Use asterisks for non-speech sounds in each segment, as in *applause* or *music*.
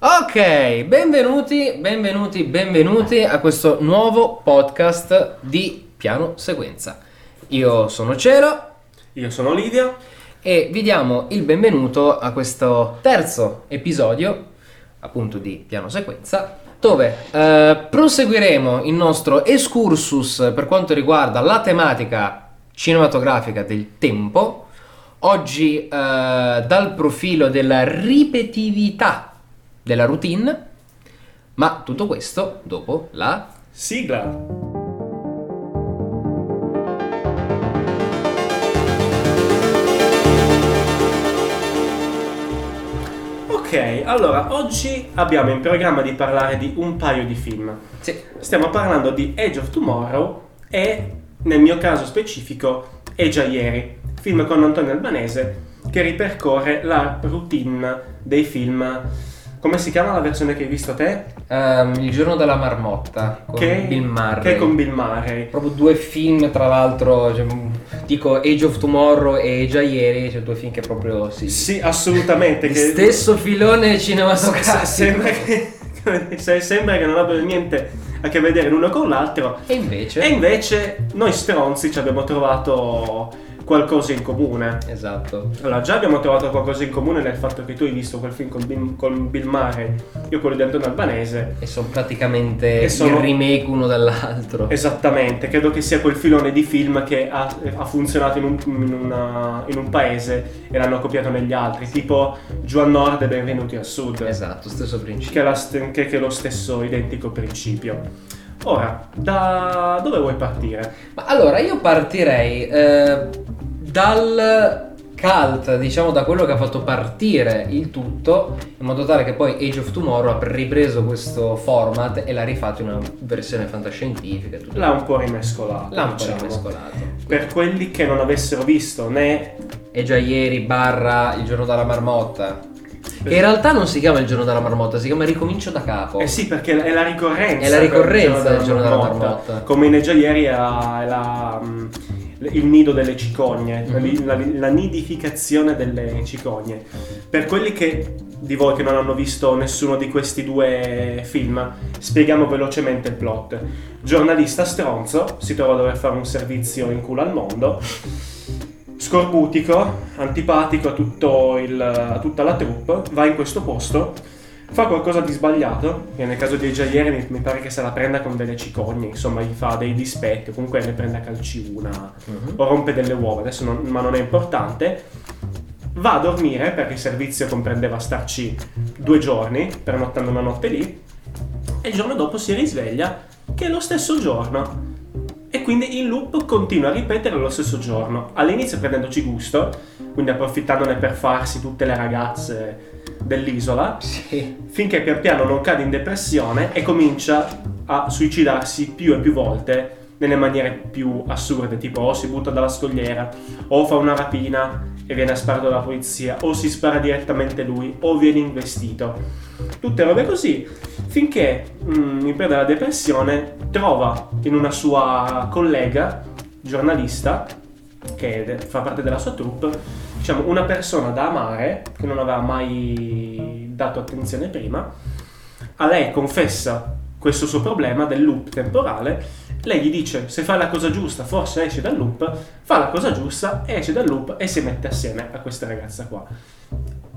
Ok, benvenuti, benvenuti, benvenuti a questo nuovo podcast di Piano Sequenza. Io sono Cielo Io sono Livia. e vi diamo il benvenuto a questo terzo episodio, appunto di Piano Sequenza, dove eh, proseguiremo il nostro excursus per quanto riguarda la tematica cinematografica del tempo. Oggi eh, dal profilo della ripetitività della routine, ma tutto questo dopo la Sigla. Ok, allora oggi abbiamo in programma di parlare di un paio di film. Sì. Stiamo parlando di Age of Tomorrow e, nel mio caso specifico, È già ieri, film con Antonio Albanese che ripercorre la routine dei film. Come si chiama la versione che hai visto te? Ehm, il giorno della marmotta con che, Bill Murray. Che con Bill Murray. Proprio due film, tra l'altro, cioè, dico Age of Tomorrow e Già ieri, cioè due film che proprio sì. Sì, assolutamente. Che stesso filone cinematografico. sembra che, se- sembra che non abbiano niente a che vedere l'uno con l'altro. E invece... E invece noi stronzi ci abbiamo trovato qualcosa in comune. Esatto. Allora, già abbiamo trovato qualcosa in comune nel fatto che tu hai visto quel film con Bill, con Bill Murray, io quello di Antonio Albanese. E sono praticamente E sono- il remake uno dell'altro. Esattamente, credo che sia quel filone di film che ha, ha funzionato in un, in una- in un paese e l'hanno copiato negli altri, tipo Juan Nord e Benvenuti al Sud. Esatto, stesso principio. che la che- che è lo stesso identico principio. Ora, da dove vuoi partire? Ma allora io partirei eh, dal cult, diciamo da quello che ha fatto partire il tutto, in modo tale che poi Age of Tomorrow ha ripreso questo format e l'ha rifatto in una versione fantascientica. e tutto. L'ha un po' rimescolato. L'ha un po' diciamo. rimescolato. Per quelli che non avessero visto né E già ieri barra il giorno della marmotta. Che in realtà non si chiama il giorno della marmotta, si chiama Ricomincio da capo. Eh sì, perché è la ricorrenza. È la ricorrenza del giorno della marmotta. Come in già ieri è la- è la, mm, il nido delle cicogne, Mhm. la, la nidificazione delle cicogne. Per quelli che di voi che non hanno visto nessuno di questi due film, spieghiamo velocemente il plot. Giornalista stronzo si trova a dover fare un servizio in culo al mondo. Scorbutico, antipatico a, tutto il- a tutta la troupe, va in questo posto, fa qualcosa di sbagliato, che nel caso di Egiaieri mi, mi pare che se la prenda con delle cicogne, insomma gli fa dei dispetti, o comunque ne prende a calci una, Mhm. o rompe delle uova, adesso non- ma non è importante. Va a dormire perché il servizio comprendeva starci due giorni, pernottando una notte lì, e il giorno dopo si risveglia che è lo stesso giorno. E quindi in loop continua a ripetere lo stesso giorno. All'inizio prendendoci gusto, quindi approfittandone per farsi tutte le ragazze dell'isola, Sì. finché pian piano non cade in depressione e comincia a suicidarsi più e più volte nelle maniere più assurde, tipo o si butta dalla scogliera, o fa una rapina e viene sparato dalla polizia, o si spara direttamente lui, o viene investito. Tutte robe così, finché mm, in preda alla depressione trova in una sua collega, giornalista, che fa parte della sua troupe, diciamo una persona da amare, che non aveva mai dato attenzione prima, a lei confessa questo suo problema del loop temporale, lei gli dice se fai la cosa giusta forse esce dal loop, fa la cosa giusta, esce dal loop e si mette assieme a questa ragazza qua.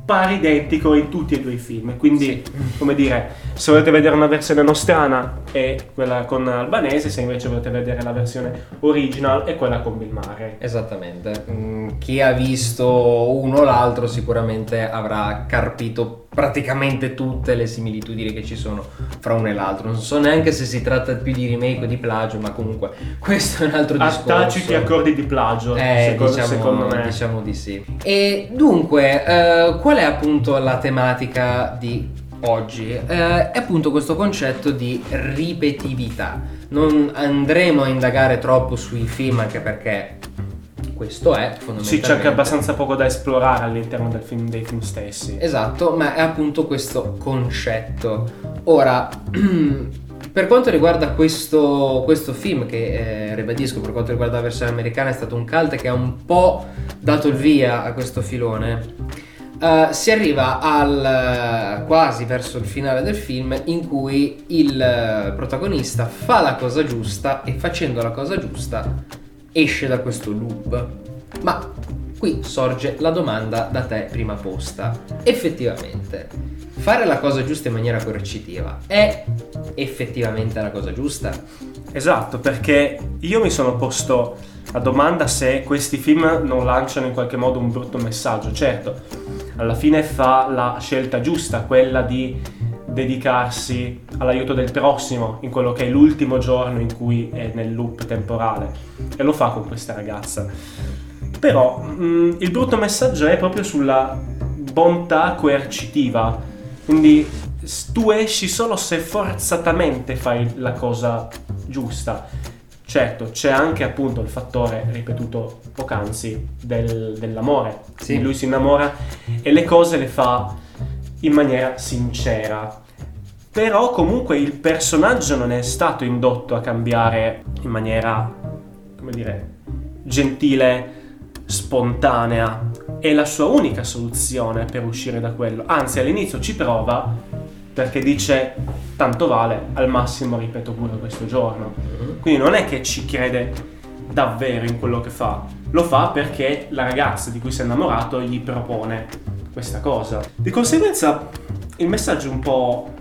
Pari identico in tutti e due i film, quindi come dire, se volete vedere una versione nostrana è quella con Albanese, se invece volete vedere la versione original è quella con Bill Murray. Esattamente. Mm, chi ha visto uno o l'altro sicuramente avrà carpito praticamente tutte le similitudini che ci sono fra uno e l'altro. Non so neanche se si tratta più di remake o di plagio, ma comunque *laughs* questo è un altro A discorso. taciti accordi di plagio, Eh, seco- diciamo, secondo me. diciamo di sì. E dunque, eh, qual è appunto la tematica di oggi? Eh, è appunto questo concetto di ripetitività. Non andremo a indagare troppo sui film, anche perché questo è fondamentalmente. Sì, c'è anche abbastanza poco da esplorare all'interno del film- dei film stessi. Esatto, ma è appunto questo concetto. Ora, *clears throat* per quanto riguarda questo, questo film, che eh, ribadisco, per quanto riguarda la versione americana, è stato un cult che ha un po' dato il via a questo filone. Eh, si arriva al quasi verso il finale del film in cui il eh, protagonista fa la cosa giusta e facendo la cosa giusta esce da questo loop. Ma qui sorge la domanda da te prima posta. Effettivamente, fare la cosa giusta in maniera coercitiva è effettivamente la cosa giusta? Esatto, perché io mi sono posto la domanda se questi film non lanciano in qualche modo un brutto messaggio. Certo, alla fine fa la scelta giusta, quella di dedicarsi all'aiuto del prossimo in quello che è l'ultimo giorno in cui è nel loop temporale e lo fa con questa ragazza. Però mh, il brutto messaggio è proprio sulla bontà coercitiva, quindi tu esci solo se forzatamente fai la cosa giusta. Certo, c'è anche appunto il fattore ripetuto poc'anzi del, dell'amore. Sì. Lui si innamora e le cose le fa in maniera sincera. Però comunque il personaggio non è stato indotto a cambiare in maniera, come dire, gentile, spontanea. È la sua unica soluzione per uscire da quello. Anzi, all'inizio ci prova perché dice tanto vale, al massimo ripeto pure questo giorno. Quindi non è che ci crede davvero in quello che fa, lo fa perché la ragazza di cui si è innamorato gli propone questa cosa. Di conseguenza il messaggio è un po'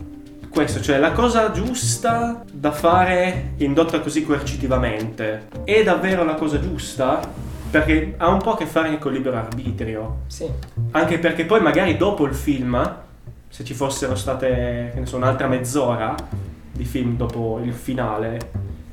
questo, cioè la cosa giusta da fare indotta così coercitivamente è davvero la cosa giusta? Perché ha un po' a che fare con il libero arbitrio. Sì. Anche perché poi magari dopo il film, se ci fossero state, che ne so, un'altra mezz'ora di film dopo il finale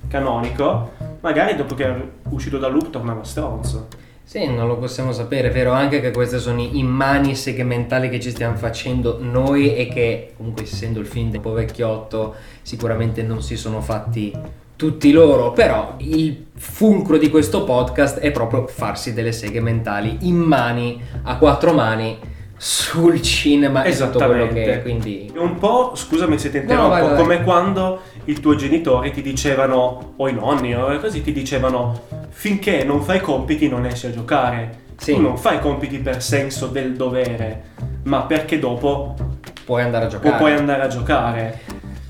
canonico, magari dopo che è uscito dal loop tornava stronzo. Sì, non lo possiamo sapere, è vero anche che queste sono i mani segmentali che ci stiamo facendo noi e che comunque essendo il film un po' vecchiotto sicuramente non si sono fatti tutti loro, però il fulcro di questo podcast è proprio farsi delle seghe mentali in mani, a quattro mani, sul cinema e tutto quello che è, quindi... Un po', scusami se ti interrompo, vai, vai, vai. come quando i tuoi genitori ti dicevano, o i nonni, o così, ti dicevano finché non fai compiti non esci a giocare. Sì. Tu non fai compiti per senso del dovere, ma perché dopo Puoi andare a giocare. puoi andare a giocare.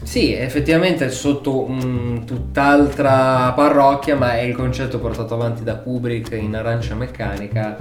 Sì, effettivamente sotto un- tutt'altra parrocchia, ma è il concetto portato avanti da Kubrick in Arancia Meccanica,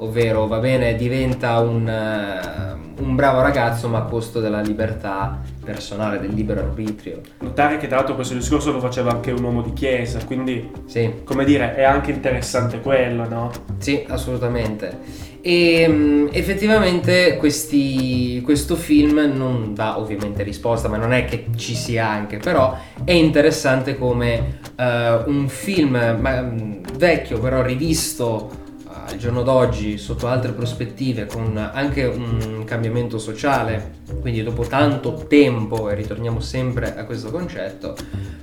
ovvero va bene, diventa un, eh, un bravo ragazzo ma a costo della libertà personale, del libero arbitrio. Notare che tra l'altro questo discorso lo faceva anche un uomo di chiesa, quindi Sì, come dire, è anche interessante quello, no? Sì, assolutamente. E mm, effettivamente questi- questo film non dà ovviamente risposta, ma non è che ci sia anche, però è interessante come eh, un film ma, mm, vecchio, però rivisto al giorno d'oggi sotto altre prospettive, con anche un cambiamento sociale, quindi dopo tanto tempo, e ritorniamo sempre a questo concetto,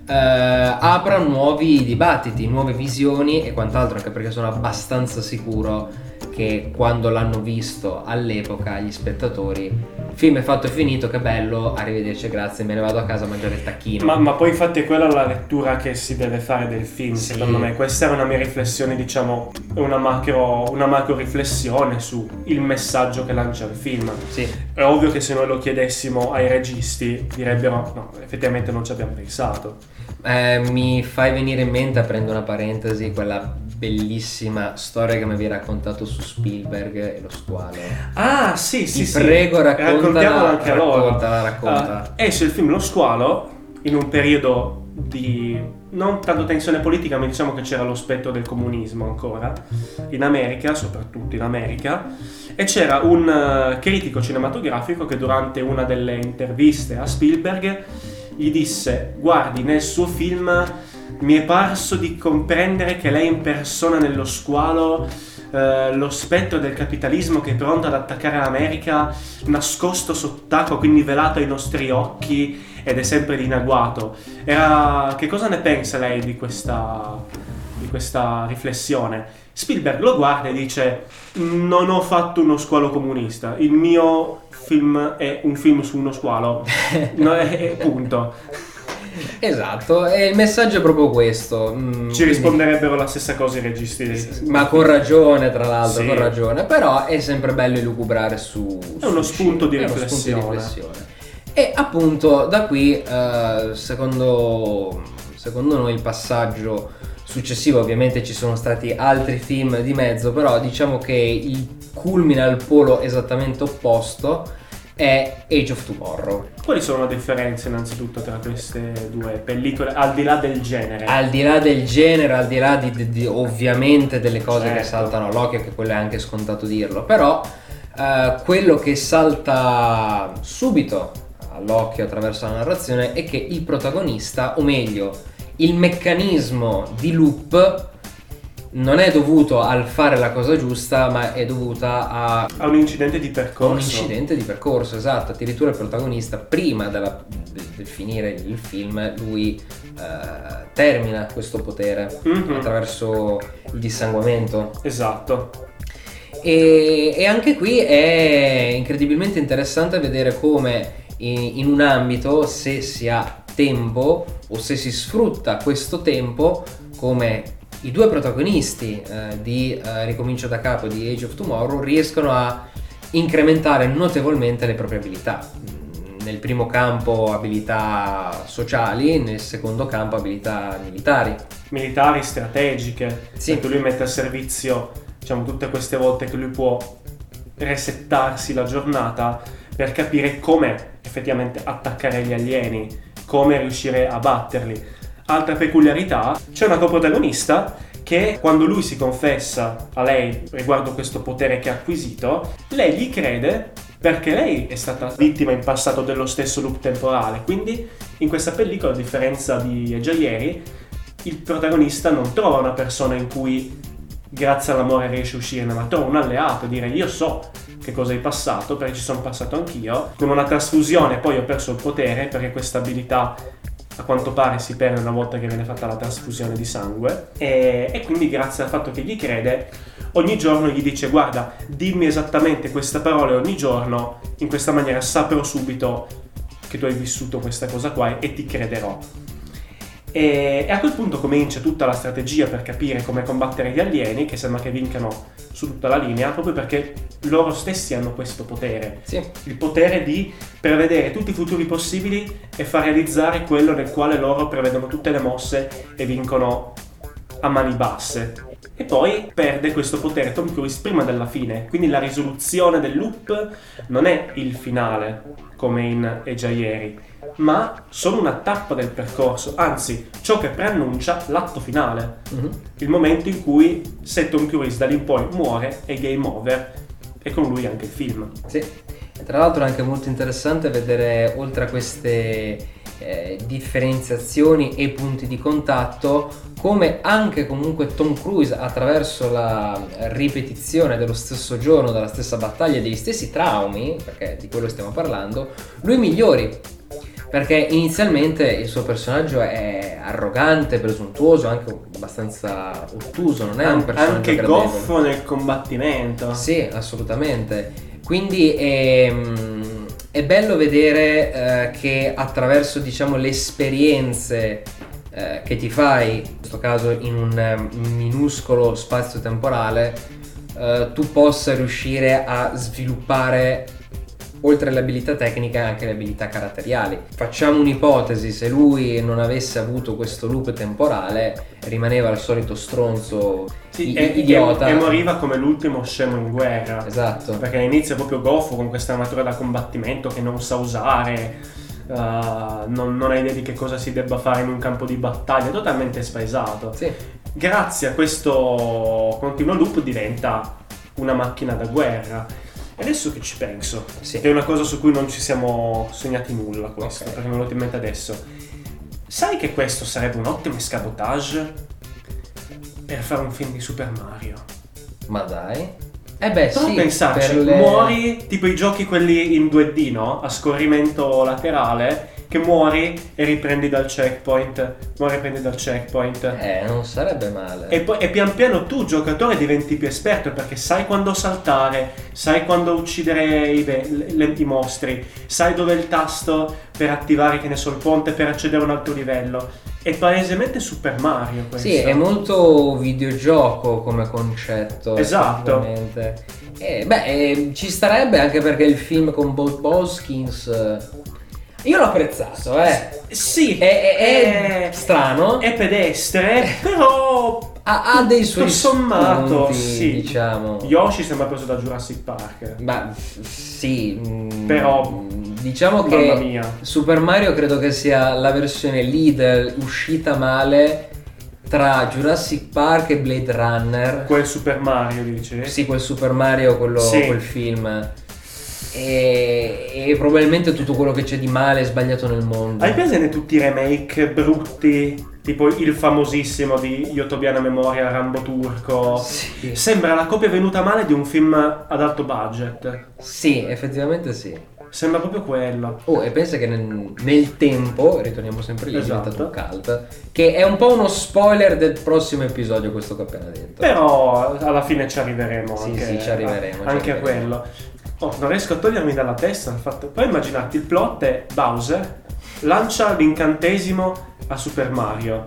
eh, apra nuovi dibattiti, nuove visioni e quant'altro, anche perché sono abbastanza sicuro che quando l'hanno visto all'epoca gli spettatori, il film è fatto e finito, che bello, arrivederci, grazie, me ne vado a casa a mangiare il tacchino. Ma, ma poi infatti è quella la lettura che si deve fare del film, Sì. secondo me. Questa era una mia riflessione, diciamo, una macro, una macro riflessione su il messaggio che lancia il film. Sì, È ovvio che se noi lo chiedessimo ai registi direbbero no, effettivamente non ci abbiamo pensato. Eh, mi fai venire in mente, aprendo una parentesi, quella bellissima storia che mi avevi raccontato su Spielberg e lo squalo. Ah, sì, Ti prego, raccontala, Raccontiamola anche a loro. raccontala, racconta. Ah, esce il film Lo squalo in un periodo di non tanto tensione politica, ma diciamo che c'era lo spettro del comunismo ancora in America, soprattutto in America, e c'era un eh, critico cinematografico che durante una delle interviste a Spielberg gli disse: "Guardi, nel suo film mi è parso di comprendere che lei impersona nello squalo eh, lo spettro del capitalismo che è pronto ad attaccare l'America, nascosto sott'acqua, quindi velato ai nostri occhi ed è sempre dinaguato. Era... Che cosa ne pensa lei di questa, di questa riflessione? Spielberg lo guarda e dice: Non ho fatto uno squalo comunista, il mio film è un film su uno squalo. *laughs* No, è- è- punto. Esatto, e il messaggio è proprio questo. mm, Ci quindi- risponderebbero la stessa cosa i registi. dei- Ma con ragione, tra l'altro, Sì. con ragione. Però è sempre bello elucubrare su. È uno su spunto di è uno spunto riflessione. riflessione. E appunto da qui, eh, secondo, secondo noi, il passaggio successivo, ovviamente ci sono stati altri film di mezzo, però diciamo che il culmine al polo esattamente opposto è Age of Tomorrow. Quali sono le differenze innanzitutto tra queste due pellicole, al di là del genere? Al di là del genere, al di là di, di- di- ovviamente delle cose che Certo. saltano all'occhio, che quello è anche scontato dirlo, però eh, quello che salta subito all'occhio attraverso la narrazione è che il protagonista, o meglio, il meccanismo di loop non è dovuto al fare la cosa giusta, ma è dovuta a Ha un incidente di un percorso. incidente di percorso, esatto. Addirittura il protagonista, prima della- del, finire il film, lui eh, termina questo potere Mhm. attraverso il dissanguamento. Esatto. E, e anche qui è incredibilmente interessante vedere come in, in un ambito, se si ha tempo o se si sfrutta questo tempo, come i due protagonisti eh, di eh, Ricomincio da capo di Age of Tomorrow riescono a incrementare notevolmente le proprie abilità. Mm, Nel primo campo abilità sociali, nel secondo campo abilità militari. Militari, strategiche. Sì. Perché lui mette a servizio, diciamo, tutte queste volte che lui può resettarsi la giornata per capire come effettivamente attaccare gli alieni, come riuscire a batterli. Altra peculiarità, c'è una coprotagonista che quando lui si confessa a lei riguardo questo potere che ha acquisito, lei gli crede perché lei è stata vittima in passato dello stesso loop temporale. Quindi in questa pellicola, a differenza di già ieri, il protagonista non trova una persona in cui grazie all'amore riesce a uscirne, ma trova un alleato, dire io so che cosa hai passato, perché ci sono passato anch'io, con una trasfusione poi ho perso il potere, perché questa abilità a quanto pare si perde una volta che viene fatta la trasfusione di sangue, e, e quindi grazie al fatto che gli crede, ogni giorno gli dice guarda, dimmi esattamente queste parole ogni giorno, in questa maniera saprò subito che tu hai vissuto questa cosa qua e ti crederò. E, e a quel punto comincia tutta la strategia per capire come combattere gli alieni, che sembra che vincano su tutta la linea, proprio perché loro stessi hanno questo potere. Sì. Il potere di prevedere tutti i futuri possibili e far realizzare quello nel quale loro prevedono tutte le mosse e vincono a mani basse. E poi perde questo potere Tom Cruise prima della fine, quindi la risoluzione del loop non è il finale, come in È già ieri, ma solo una tappa del percorso, anzi ciò che preannuncia l'atto finale, Mhm. il momento in cui se Tom Cruise da lì in poi muore è game over e con lui anche il film. Sì. E Tra l'altro è anche molto interessante vedere oltre a queste eh, differenziazioni e punti di contatto come anche comunque Tom Cruise attraverso la ripetizione dello stesso giorno, della stessa battaglia, degli stessi traumi, perché di quello stiamo parlando, lui migliori. Perché inizialmente il suo personaggio è arrogante, presuntuoso, anche abbastanza ottuso, non è un personaggio anche gradevole. goffo nel combattimento. Sì, assolutamente. Quindi ehm, è bello vedere eh, che attraverso diciamo le esperienze eh, che ti fai, in questo caso in un eh, minuscolo spazio temporale, eh, tu possa riuscire a sviluppare oltre alle abilità tecniche anche le abilità caratteriali. Facciamo un'ipotesi, se lui non avesse avuto questo loop temporale, rimaneva il solito stronzo Sì, i- e, idiota. e- e moriva come l'ultimo scemo in guerra. Esatto. Perché all'inizio è proprio goffo con questa armatura da combattimento che non sa usare, uh, non, non ha idea di che cosa si debba fare in un campo di battaglia, totalmente spaesato. Sì, Grazie a questo continuo loop diventa una macchina da guerra. Adesso che ci penso, Sì. che è una cosa su cui non ci siamo sognati nulla questo, Ok. perché mi è venuto in mente adesso. Sai che questo sarebbe un ottimo escabotage per fare un film di Super Mario? ma dai. Eh beh, Prova sì, pensarci, le- muori tipo i giochi quelli in 2D, no? A scorrimento laterale che muori e riprendi dal checkpoint. Muori e riprendi dal checkpoint. Eh, non sarebbe male. E poi e pian piano tu, giocatore, diventi più esperto perché sai quando saltare, sai quando uccidere i, be- le- i mostri, sai dove è il tasto per attivare, che ne so, il ponte per accedere a un altro livello. È palesemente Super Mario questo. Sì, è molto videogioco come concetto. Esatto. Eh, beh, eh, ci starebbe anche perché il film con Bob Boskins. Eh, Io l'ho apprezzato, eh. Sì, È, è- è è- strano. è pedestre, però ha, ha dei suoi tutto sommato, spunti, sì. diciamo. Yoshi sembra preso da Jurassic Park. Ma sì, mm, Però- diciamo che mia. Super Mario credo che sia la versione leader uscita male tra Jurassic Park e Blade Runner. Quel Super Mario, dici? Sì, quel Super Mario, quello, Sì. quel film. E, e probabilmente tutto quello che c'è di male e sbagliato nel mondo. Hai presente tutti i remake brutti? Tipo il famosissimo di Yotobiana Memoria Rambo Turco. Sì. Sembra la copia venuta male di un film ad alto budget. Sì, effettivamente sì. Sembra proprio quello. Oh, e pensa che nel, nel tempo, ritorniamo sempre lì, è Esatto. diventato un cult, che è un po' uno spoiler del prossimo episodio questo che ho appena detto. Però alla fine ci arriveremo. Sì, anche, sì, ci arriveremo, ci Anche a arriveremo. quello. Oh, non riesco a togliermi dalla testa il fatto. Poi immaginate il plot è Bowser lancia l'incantesimo a Super Mario.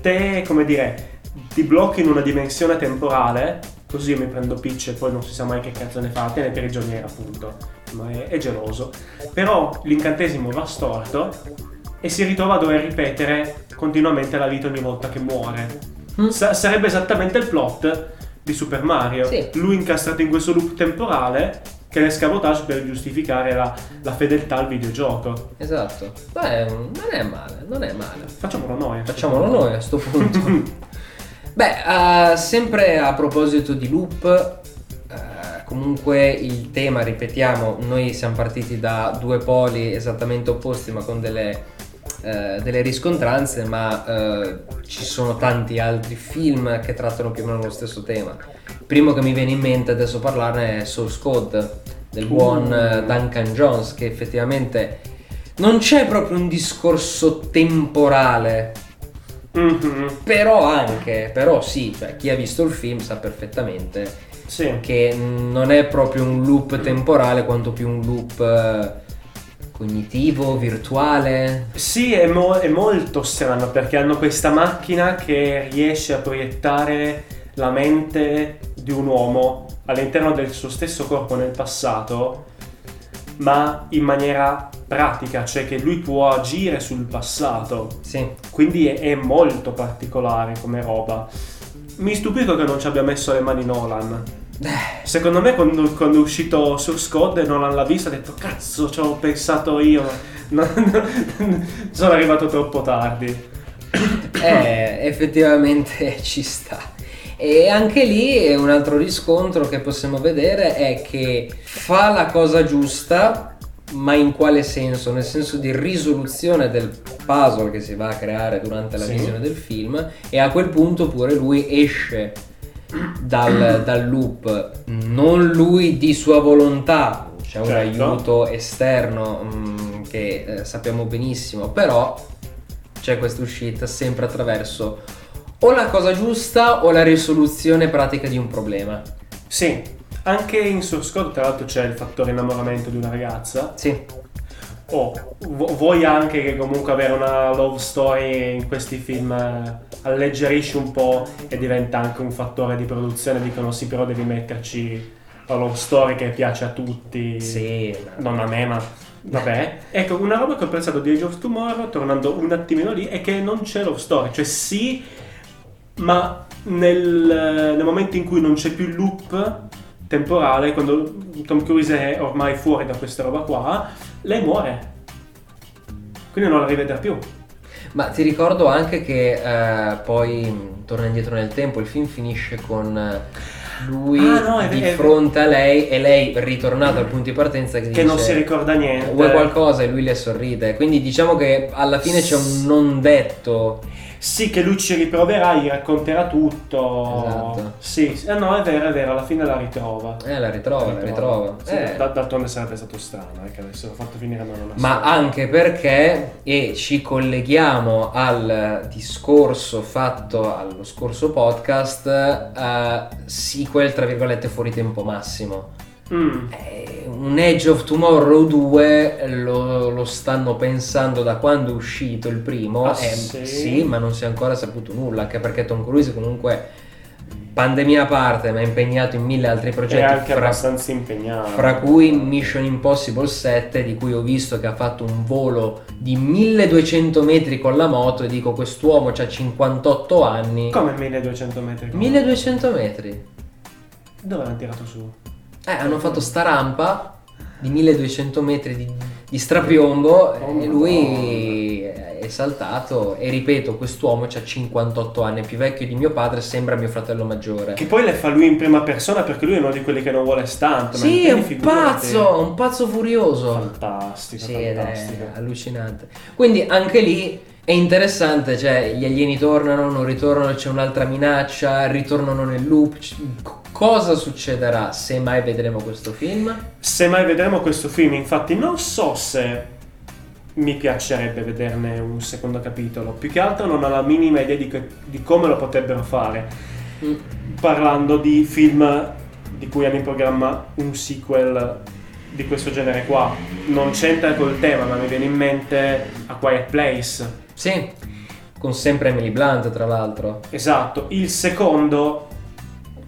Te, come dire, ti blocchi in una dimensione temporale. Così io mi prendo Peach e poi non si sa mai che cazzo ne fa. Tiene prigioniera, appunto. Ma è, è geloso. Però l'incantesimo va storto e si ritrova a dover ripetere continuamente la vita ogni volta che muore. Mm. Sa- sarebbe esattamente il plot di Super Mario. Sì. Lui incastrato in questo loop temporale che è l'escamotage per giustificare la, la fedeltà al videogioco. Esatto. Beh, non è male, non è male. Facciamolo noi. Facciamolo punto. noi a sto *laughs* punto. Beh, eh, sempre a proposito di loop, eh, comunque il tema, ripetiamo, noi siamo partiti da due poli esattamente opposti ma con delle, eh, delle riscontranze, ma eh, ci sono tanti altri film che trattano più o meno lo stesso tema. Il primo che mi viene in mente adesso parlarne è Source Code del buon eh, Duncan Jones che effettivamente non c'è proprio un discorso temporale Mhm, però anche, però sì, cioè chi ha visto il film sa perfettamente Sì. che non è proprio un loop temporale quanto più un loop eh, cognitivo, virtuale. Sì, è, mo- è molto strano perché hanno questa macchina che riesce a proiettare la mente di un uomo all'interno del suo stesso corpo nel passato, ma in maniera pratica, cioè che lui può agire sul passato. Sì, Quindi è, è molto particolare come roba. Mi stupisco che non ci abbia messo le mani Nolan. Secondo me quando, quando è uscito Source Code Nolan l'ha visto e ha detto cazzo ci ho pensato io. No, no, *laughs* sono arrivato troppo tardi. *coughs* eh, effettivamente ci sta. E anche lì un altro riscontro che possiamo vedere è che fa la cosa giusta, ma in quale senso? Nel senso di risoluzione del puzzle che si va a creare durante la Sì. visione del film e a quel punto pure lui esce dal, dal loop, non lui di sua volontà, c'è un Certo. aiuto esterno mm, che eh, sappiamo benissimo, però c'è questa uscita sempre attraverso o la cosa giusta o la risoluzione pratica di un problema. Sì, anche in Source Code tra l'altro c'è il fattore innamoramento di una ragazza. Sì, Oh, vu- vuoi anche che comunque avere una love story in questi film eh, alleggerisce un po' e diventa anche un fattore di produzione. Dicono sì, però devi metterci la love story che piace a tutti. sì. Non a me, ma vabbè. *laughs* Ecco, una roba che ho pensato di Age of Tomorrow, tornando un attimino lì, è che non c'è love story. Cioè sì, ma nel, nel momento in cui non c'è più il loop temporale, quando Tom Cruise è ormai fuori da questa roba qua, lei muore. Quindi non la rivedrà più. Ma ti ricordo anche che eh, poi torna indietro nel tempo, il film finisce con lui Ah, no, di vero. fronte a lei e lei ritornata al punto di partenza che, Che dice non si ricorda niente. vuoi qualcosa e lui le sorride. Quindi diciamo che alla fine c'è un non detto. Sì, che lui ci riproverà, gli racconterà tutto. Esatto. Sì. Eh, no, è vero, è vero, alla fine la ritrova. Eh, la ritrova, la ritrova. Sì, Eh. da- d'altronde sarebbe stato strano, eh, che avessero fatto finire ma non ha Ma anche perché, e ci colleghiamo al discorso fatto allo scorso podcast, eh, sequel tra virgolette fuori tempo massimo. Mm. Eh, un Edge of Tomorrow 2 lo, lo stanno pensando da quando è uscito il primo, Ah, eh, sì? ma non si è ancora saputo nulla, anche perché Tom Cruise comunque, pandemia a parte, ma è impegnato in mille altri È progetti, anche fra, abbastanza impegnato. fra cui Mission Impossible 7, di cui ho visto che ha fatto un volo di 1200 metri con la moto e dico quest'uomo ha 58 anni. Come 1200 metri? 1200 metri. Dove l'hanno tirato su? Eh, hanno fatto sta rampa di 1200 metri di, di strapiombo Oh, e lui è saltato e ripeto, quest'uomo ha 58 anni, è più vecchio di mio padre, sembra mio fratello maggiore. Che poi le fa lui in prima persona perché lui è uno di quelli che non vuole stunt. Sì, è un figurati. pazzo, un pazzo furioso. Fantastico, Sì, fantastico. è allucinante. Quindi anche lì è interessante, cioè gli alieni tornano, non ritornano, c'è un'altra minaccia, ritornano nel loop. Cosa succederà se mai vedremo questo film? Se mai vedremo questo film, infatti, non so se mi piacerebbe vederne un secondo capitolo. Più che altro non ho la minima idea di, che- di come lo potrebbero fare. Mm. Parlando di film di cui hanno in programma un sequel di questo genere qua. Non c'entra col tema, ma mi viene in mente A Quiet Place. Sì, con sempre Emily Blunt tra l'altro. Esatto, il secondo,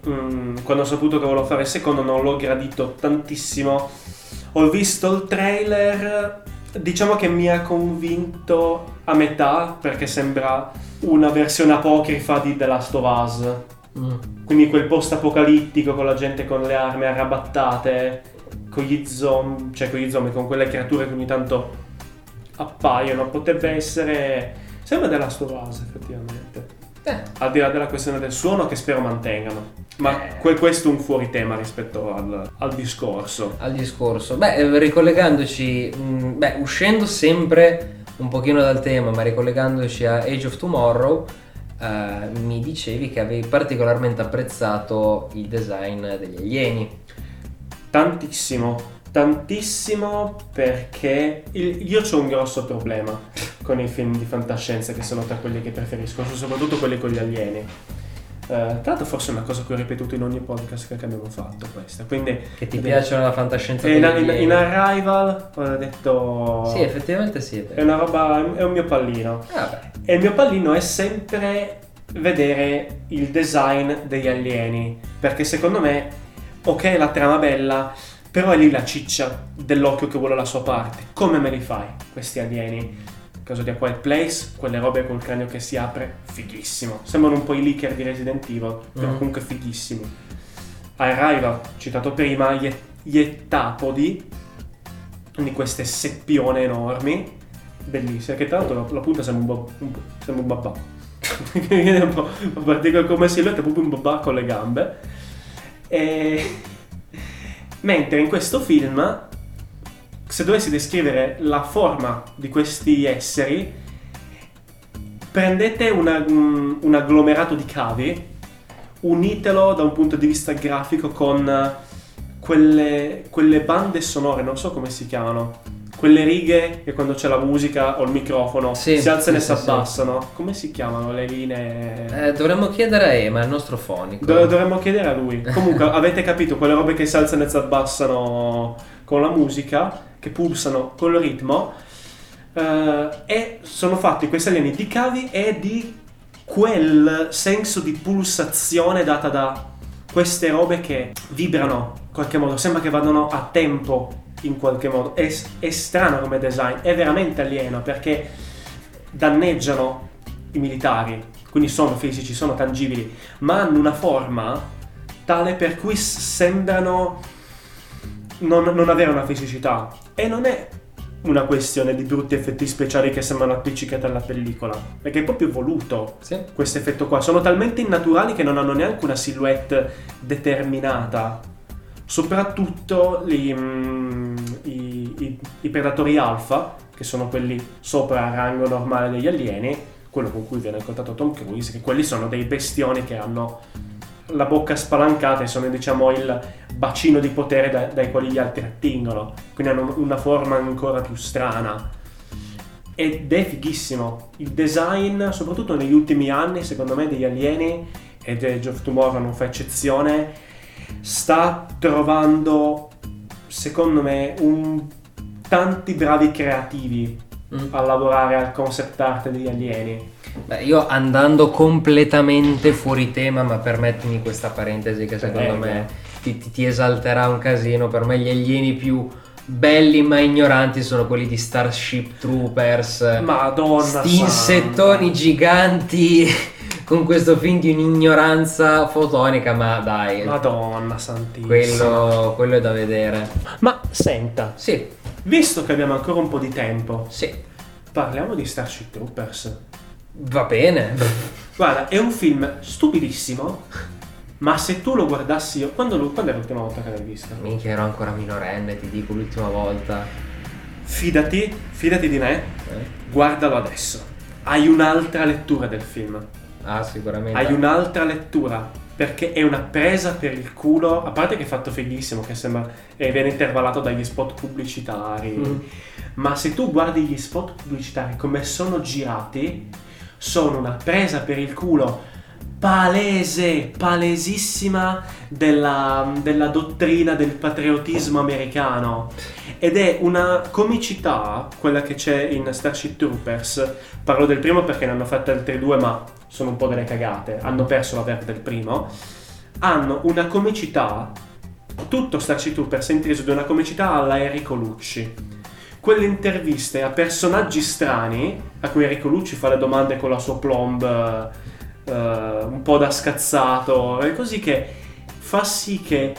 mm, quando ho saputo che volevo fare il secondo, non l'ho gradito tantissimo. Ho visto il trailer, diciamo che mi ha convinto a metà, perché sembra una versione apocrifa di The Last of Us. Mm. Quindi quel post apocalittico con la gente con le armi arrabattate, con gli zombie, cioè con gli zombie, con quelle creature che ogni tanto appaiono. Potrebbe essere. Sembra The Last of Us, effettivamente. Eh, Al di là della questione del suono, che spero mantengano. Ma Eh. que- questo è un fuori tema rispetto al, al discorso. al discorso. Beh, eh, ricollegandoci, mh, beh, uscendo sempre un pochino dal tema, ma ricollegandoci a Age of Tomorrow, eh, mi dicevi che avevi particolarmente apprezzato il design degli alieni. Tantissimo, tantissimo perché il- io ho un grosso problema con i film di fantascienza che sono tra quelli che preferisco, soprattutto quelli con gli alieni. Eh, tra l'altro forse è una cosa che ho ripetuto in ogni podcast che abbiamo fatto questa, quindi Che ti è- piacciono la fantascienza e in, in- in Arrival ho detto Sì, effettivamente sì. è una roba, è un mio pallino. Ah. E il mio pallino è sempre vedere il design degli alieni. Perché secondo me, ok, la trama bella, però è lì la ciccia dell'occhio che vuole la sua parte. Come me li fai questi alieni? In caso di A Quiet Place, quelle robe col cranio che si apre, fighissimo. Sembrano un po' i leaker di Resident Evil, però Mm. comunque fighissimi. Arrival, citato prima, gli, gli ettapodi di queste seppione enormi, bellissime, che tra l'altro la, punta sembra un, bo- sembra un babà. *laughs* È un po' particolare come silhouette, è proprio un babà con le gambe. E... Mentre in questo film, se dovessi descrivere la forma di questi esseri, prendete una- un, agglomerato di cavi, unitelo da un punto di vista grafico con quelle, quelle bande sonore, non so come si chiamano, quelle righe che quando c'è la musica o il microfono Sì, si alzano sì, e sì, si abbassano. Come si chiamano le linee? Eh, dovremmo chiedere a Ema, il nostro fonico. Do- dovremmo chiedere a lui. Comunque, *laughs* avete capito quelle robe che si alzano e si abbassano con la musica, che pulsano col ritmo. eh, e sono fatti questi alieni di cavi e di quel senso di pulsazione data da queste robe che vibrano in qualche modo. Sembra che vadano a tempo in qualche modo. È, è strano come design, è veramente alieno perché danneggiano i militari, quindi sono fisici, sono tangibili, ma hanno una forma tale per cui sembrano non, non avere una fisicità. E non è una questione di brutti effetti speciali che sembrano appiccicati alla pellicola, perché è proprio voluto Sì. questo effetto qua. Sono talmente innaturali che non hanno neanche una silhouette determinata. Soprattutto li, mm, i, i- i predatori alfa, che sono quelli sopra il rango normale degli alieni, quello con cui viene contattato Tom Cruise, che quelli sono dei bestioni che hanno la bocca spalancata e sono diciamo il bacino di potere da- dai quali gli altri attingono, quindi hanno una forma ancora più strana. Ed è fighissimo. Il design, soprattutto negli ultimi anni, secondo me, degli alieni, ed Age of Tomorrow non fa eccezione, sta trovando, secondo me, un- tanti bravi creativi Mm. a lavorare al concept art degli alieni. Beh, io andando completamente fuori tema, ma permettimi questa parentesi che secondo Prego. me ti, ti- esalterà un casino. Per me gli alieni più belli ma ignoranti sono quelli di Starship Troopers. Madonna Sti insettoni giganti con questo film di un'ignoranza fotonica, ma dai, Madonna santissima. quello, quello è da vedere. Ma senta, Sì, visto che abbiamo ancora un po' di tempo, sì, parliamo di Starship Troopers. va bene. *laughs* Guarda, è un film stupidissimo, ma se tu lo guardassi io... Quando, lo- quando è l'ultima volta che l'hai visto? Minchia, ero ancora minorenne, ti dico l'ultima volta. Fidati, fidati di me, Eh? guardalo adesso. Hai un'altra lettura del film. Ah, sicuramente. Hai un'altra lettura. Perché è una presa per il culo. A parte che è fatto fighissimo, che sembra. e viene intervallato dagli spot pubblicitari. Mm. Ma se tu guardi gli spot pubblicitari come sono girati, sono una presa per il culo palese, palesissima della, della dottrina del patriottismo americano. Ed è una comicità, quella che c'è in Starship Troopers. Parlo del primo perché ne hanno fatte altre due, ma sono un po' delle cagate. Hanno perso la verve del primo. Hanno una comicità. Tutto Starship Troopers è inteso di una comicità alla Enrico Lucci quelle interviste a personaggi strani, a cui Enrico Lucci fa le domande con la sua plomb eh, un po' da scazzato, e così che fa sì che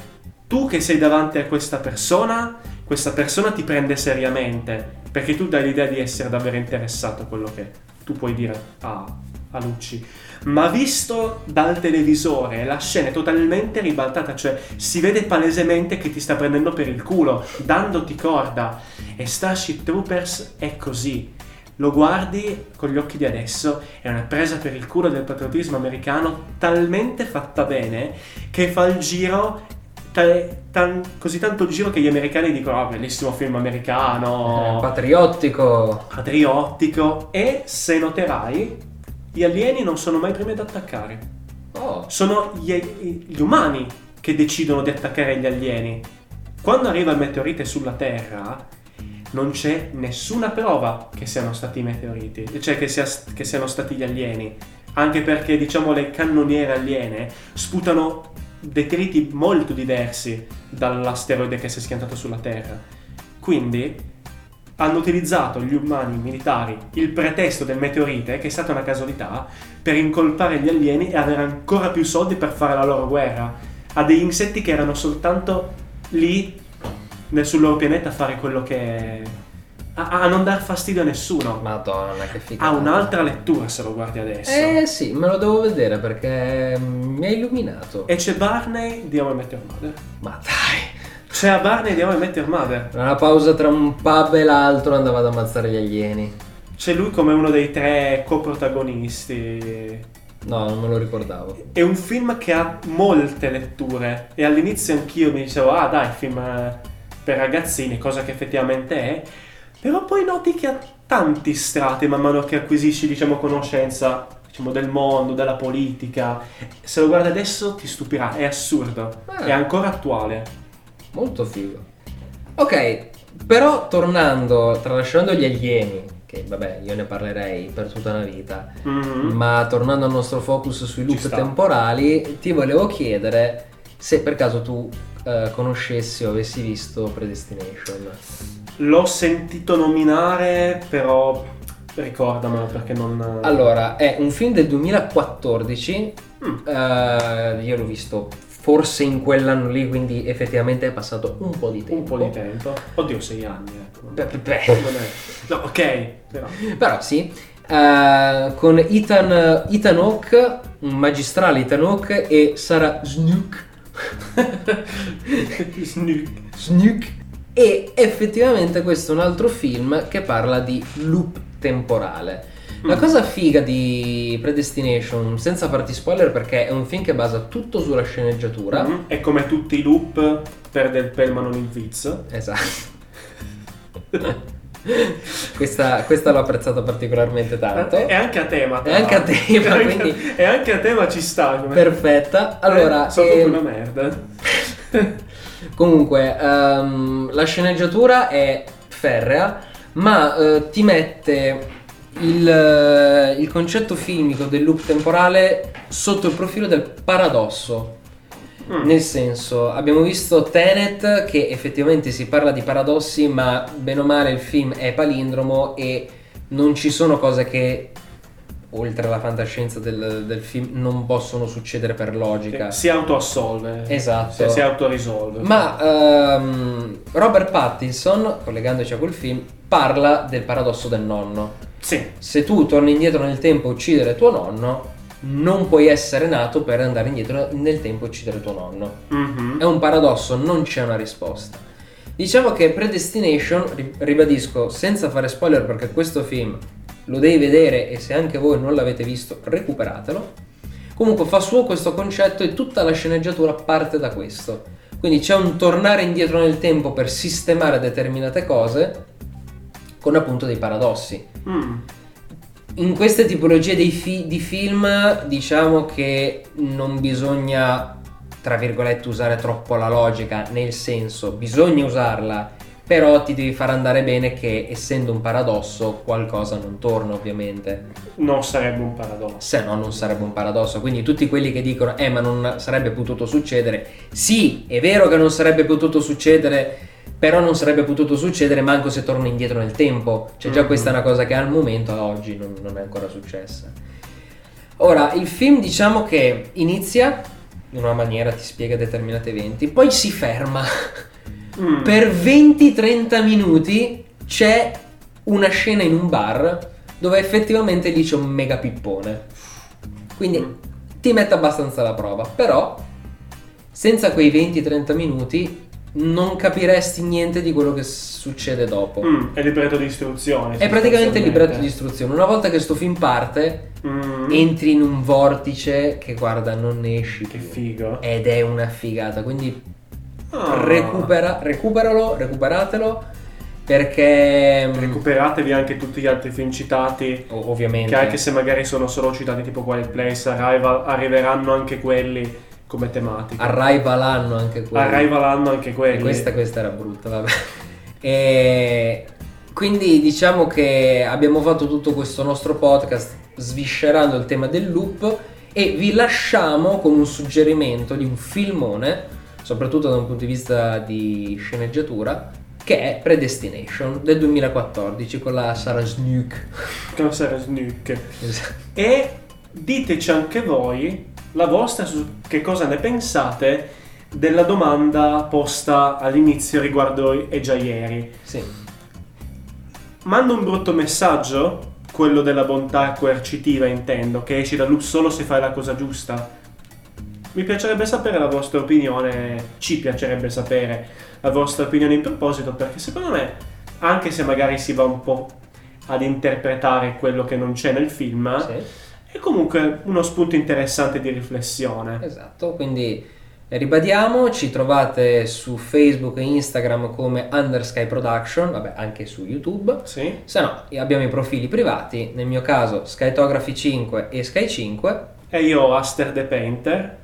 tu che sei davanti a questa persona, questa persona ti prende seriamente, perché tu dai l'idea di essere davvero interessato a quello che tu puoi dire a, a Lucci. Ma visto dal televisore la scena è totalmente ribaltata, cioè si vede palesemente che ti sta prendendo per il culo, dandoti corda. E Starship Troopers è così. Lo guardi con gli occhi di adesso, è una presa per il culo del patriottismo americano talmente fatta bene che fa il giro, ta- tan- così tanto il giro che gli americani dicono, ah, bellissimo film americano, Eh, patriottico. patriottico, e se noterai, gli alieni non sono mai i primi ad attaccare. Oh, Sono gli, gli umani che decidono di attaccare gli alieni. Quando arriva il meteorite sulla Terra, non c'è nessuna prova che siano stati i meteoriti, cioè che, sia- che siano stati gli alieni. Anche perché, diciamo, le cannoniere aliene sputano detriti molto diversi dall'asteroide che si è schiantato sulla Terra. Quindi hanno utilizzato gli umani militari il pretesto del meteorite, che è stata una casualità, per incolpare gli alieni e avere ancora più soldi per fare la loro guerra. A degli insetti che erano soltanto lì nel- sul loro pianeta a fare quello che. a, a non dar fastidio a nessuno. madonna, che figata. Ha un'altra lettura se lo guardi adesso. Eh sì, me lo devo vedere perché mm, mi ha illuminato. E c'è Barney di How I Met Your Mother. Ma dai. C'è a Barney di How I Met Your Mother. Una pausa tra un pub e l'altro andava ad ammazzare gli alieni. C'è lui come uno dei tre coprotagonisti. No, non me lo ricordavo. È un film che ha molte letture e all'inizio anch'io mi dicevo, ah dai, film eh, per ragazzini, cosa che effettivamente è, però poi noti che ha tanti strati man mano che acquisisci, diciamo, conoscenza diciamo, del mondo, della politica. Se lo guardi adesso ti stupirà, è assurdo, Ah. è ancora attuale. Molto figo. Ok, però tornando, tralasciando gli alieni, che vabbè io ne parlerei per tutta una vita, Mhm. ma tornando al nostro focus sui loop temporali, ti volevo chiedere se per caso tu eh, conoscessi o avessi visto Predestination. L'ho sentito nominare, però ricordamelo perché non... Allora, è un film del 2014, Mm. eh, io l'ho visto forse in quell'anno lì, quindi effettivamente è passato un po' di tempo. Un po' di tempo. Oddio, sei anni, ecco. Beh, beh, *laughs* No, ok, però. Però sì, eh, con Ethan, Ethan Hawke, un magistrale Ethan Hawke e Sarah Snook. *laughs* Snook. Snook. E effettivamente questo è un altro film che parla di loop temporale. La *laughs* cosa figa di Predestination, senza farti spoiler perché è un film che basa tutto sulla sceneggiatura. Mhm. E come tutti i loop, perde il pelma non il viz. Esatto. questa, questa l'ho apprezzata particolarmente tanto. E anche a tema. È anche a tema, anche- *laughs* quindi- E anche a tema ci sta. come- Perfetta. Allora, Eh, sono ehm, una merda. *laughs* Comunque, ehm, la sceneggiatura è ferrea, ma eh, ti mette il, eh, il concetto filmico del loop temporale sotto il profilo del paradosso. Mm. Nel senso, abbiamo visto Tenet che effettivamente si parla di paradossi, ma bene o male il film è palindromo e non ci sono cose che, oltre alla fantascienza del, del film, non possono succedere per logica. Si autoassolve. Esatto. Si, si autorisolve. Ma ehm, Robert Pattinson, collegandoci a quel film, parla del paradosso del nonno. Sì. Se tu torni indietro nel tempo a uccidere tuo nonno, non puoi essere nato per andare indietro nel tempo a uccidere tuo nonno. Mhm. È un paradosso, non c'è una risposta. Diciamo che Predestination, ri- ribadisco, senza fare spoiler perché questo film lo devi vedere e se anche voi non l'avete visto, recuperatelo. Comunque fa suo questo concetto e tutta la sceneggiatura parte da questo. Quindi c'è un tornare indietro nel tempo per sistemare determinate cose con appunto dei paradossi. Mm. In queste tipologie fi- di film diciamo che non bisogna, tra virgolette, usare troppo la logica, nel senso bisogna usarla, però ti devi far andare bene che essendo un paradosso qualcosa non torna ovviamente, Non sarebbe un paradosso. se no non sarebbe un paradosso. Quindi tutti quelli che dicono eh ma non sarebbe potuto succedere, sì è vero che non sarebbe potuto succedere, però non sarebbe potuto succedere manco se torna indietro nel tempo. Cioè già Mhm. questa è una cosa che al momento, a oggi, non, non è ancora successa. Ora, il film diciamo che inizia in una maniera, ti spiega determinati eventi, poi si ferma. Mm. Per 20-30 minuti c'è una scena in un bar dove effettivamente lì c'è un mega pippone. Quindi Mm. ti mette abbastanza alla prova, però senza quei 20-30 minuti non capiresti niente di quello che succede dopo. Mm, È libretto di istruzioni. È praticamente il libretto di istruzione. Una volta che sto film parte, Mm. entri in un vortice che guarda, non ne esci Che più. figo. Ed è una figata. Quindi Ah. recupera, recuperalo, recuperatelo. Perché mm, Recuperatevi anche tutti gli altri film citati. ovviamente Che anche se magari sono solo citati tipo Quiet Place, Arrival, arriveranno anche quelli come tematiche. arrivalanno anche quelli. Arriveranno anche E quelli. questa, questa era brutta, vabbè. *laughs* E quindi diciamo che abbiamo fatto tutto questo nostro podcast sviscerando il tema del loop e vi lasciamo con un suggerimento di un filmone, soprattutto da un punto di vista di sceneggiatura, che è Predestination del 2014 con la Sarah Snook. Con Sarah Snook. *laughs* E diteci anche voi la vostra su che cosa ne pensate della domanda posta all'inizio riguardo e già ieri. Sì. Manda un brutto messaggio, quello della bontà coercitiva intendo, che esci dal loop solo se fai la cosa giusta. Mi piacerebbe sapere la vostra opinione, ci piacerebbe sapere la vostra opinione in proposito, perché secondo me, anche se magari si va un po' ad interpretare quello che non c'è nel film, Sì. È comunque uno spunto interessante di riflessione. Esatto, quindi eh, ribadiamo, ci trovate su Facebook e Instagram come Undersky Production, vabbè anche su YouTube. Sì? Se no, abbiamo i profili privati, nel mio caso Skytography 5 e Sky 5 E io Aster the Painter.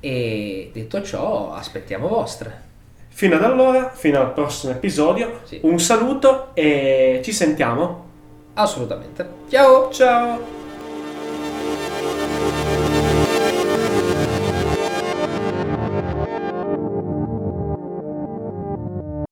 e detto ciò aspettiamo vostre. Fino ad allora, fino al prossimo episodio, Sì. un saluto e ci sentiamo. Assolutamente. Ciao! Ciao!